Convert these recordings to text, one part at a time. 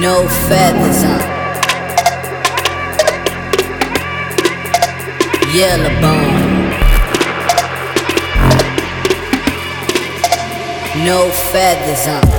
no feathers on. Yellow bone. No feathers on.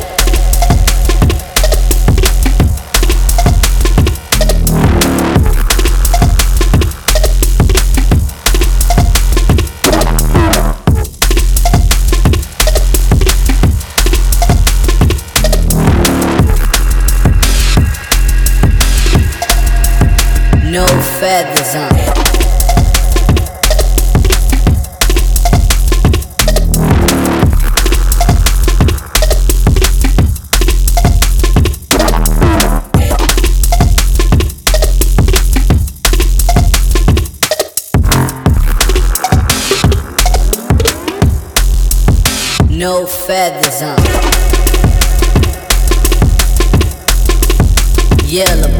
feathers on. Yellow.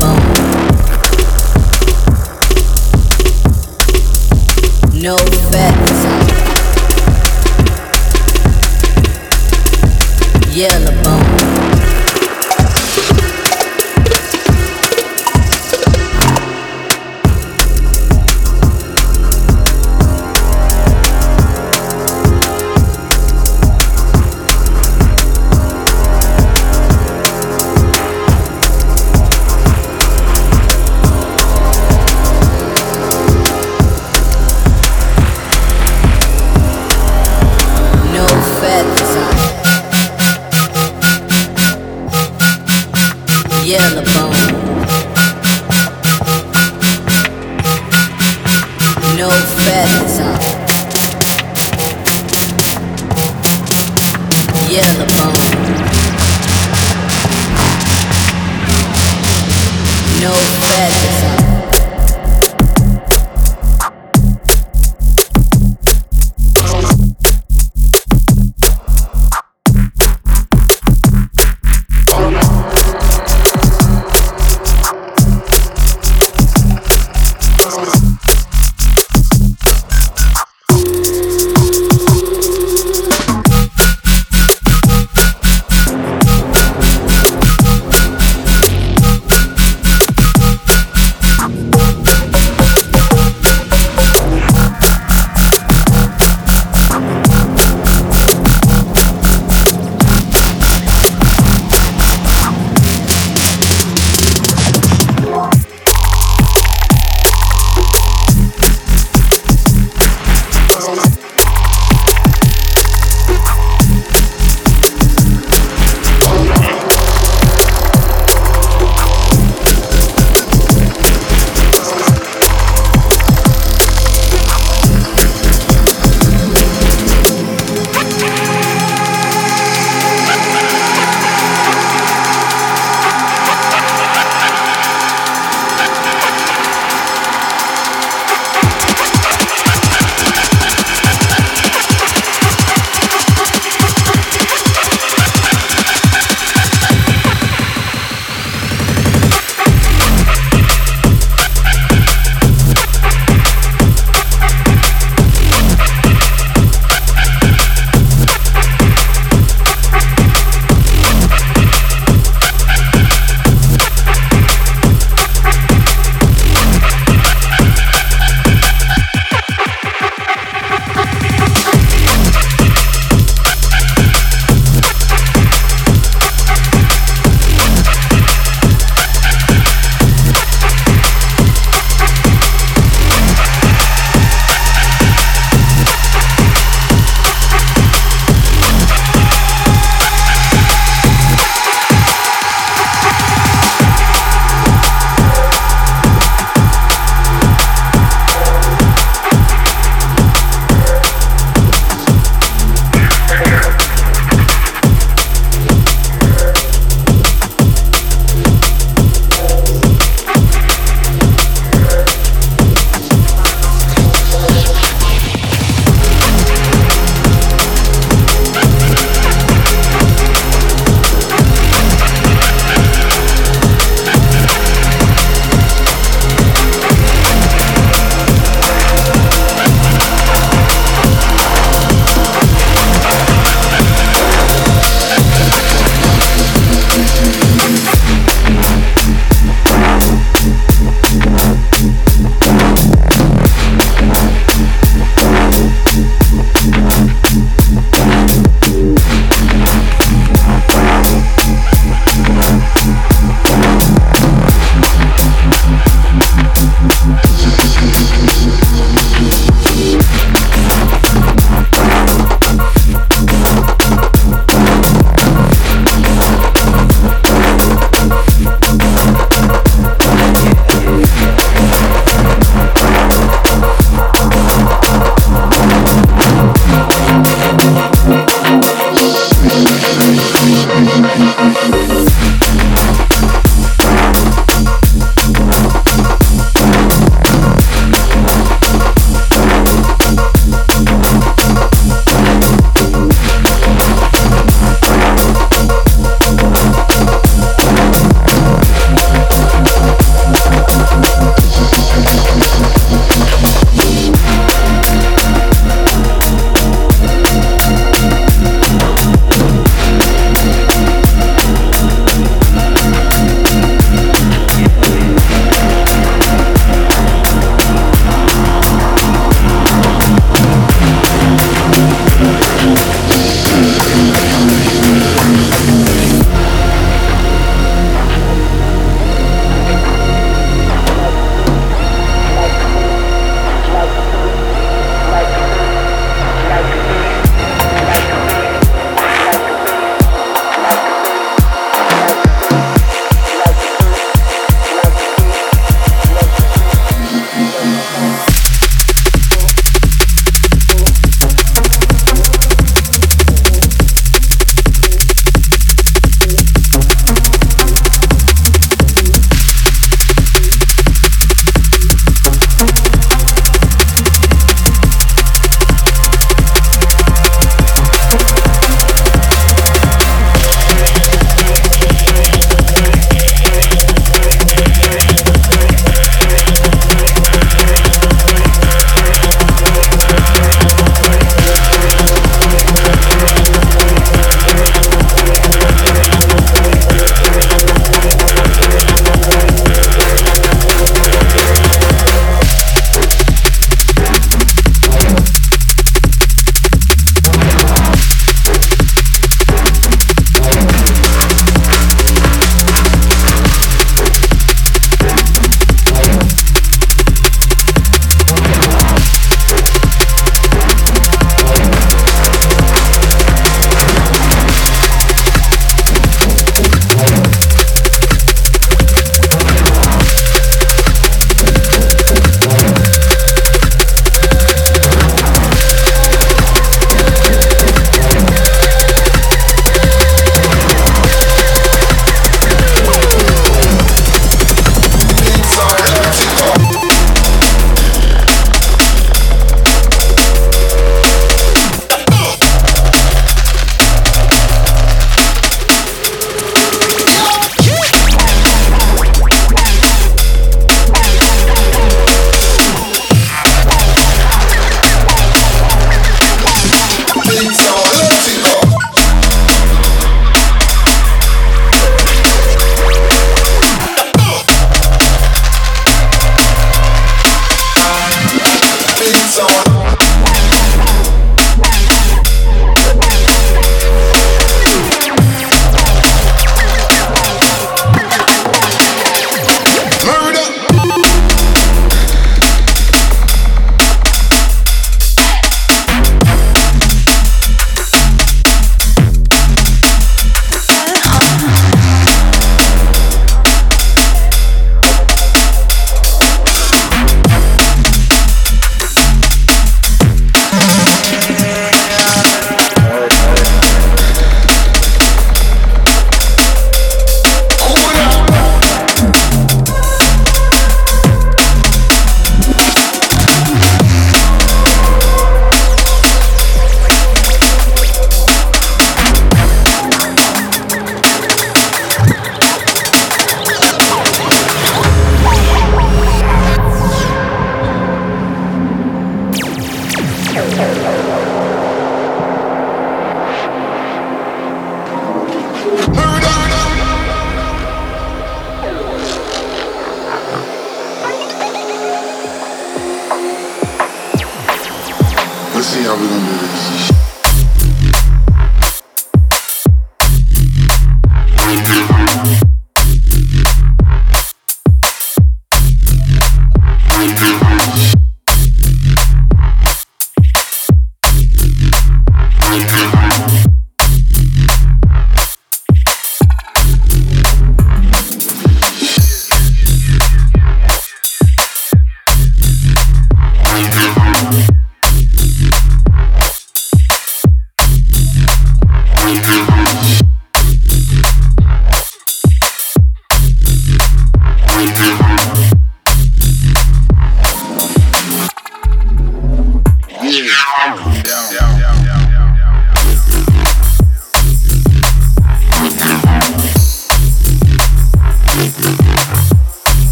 Yellow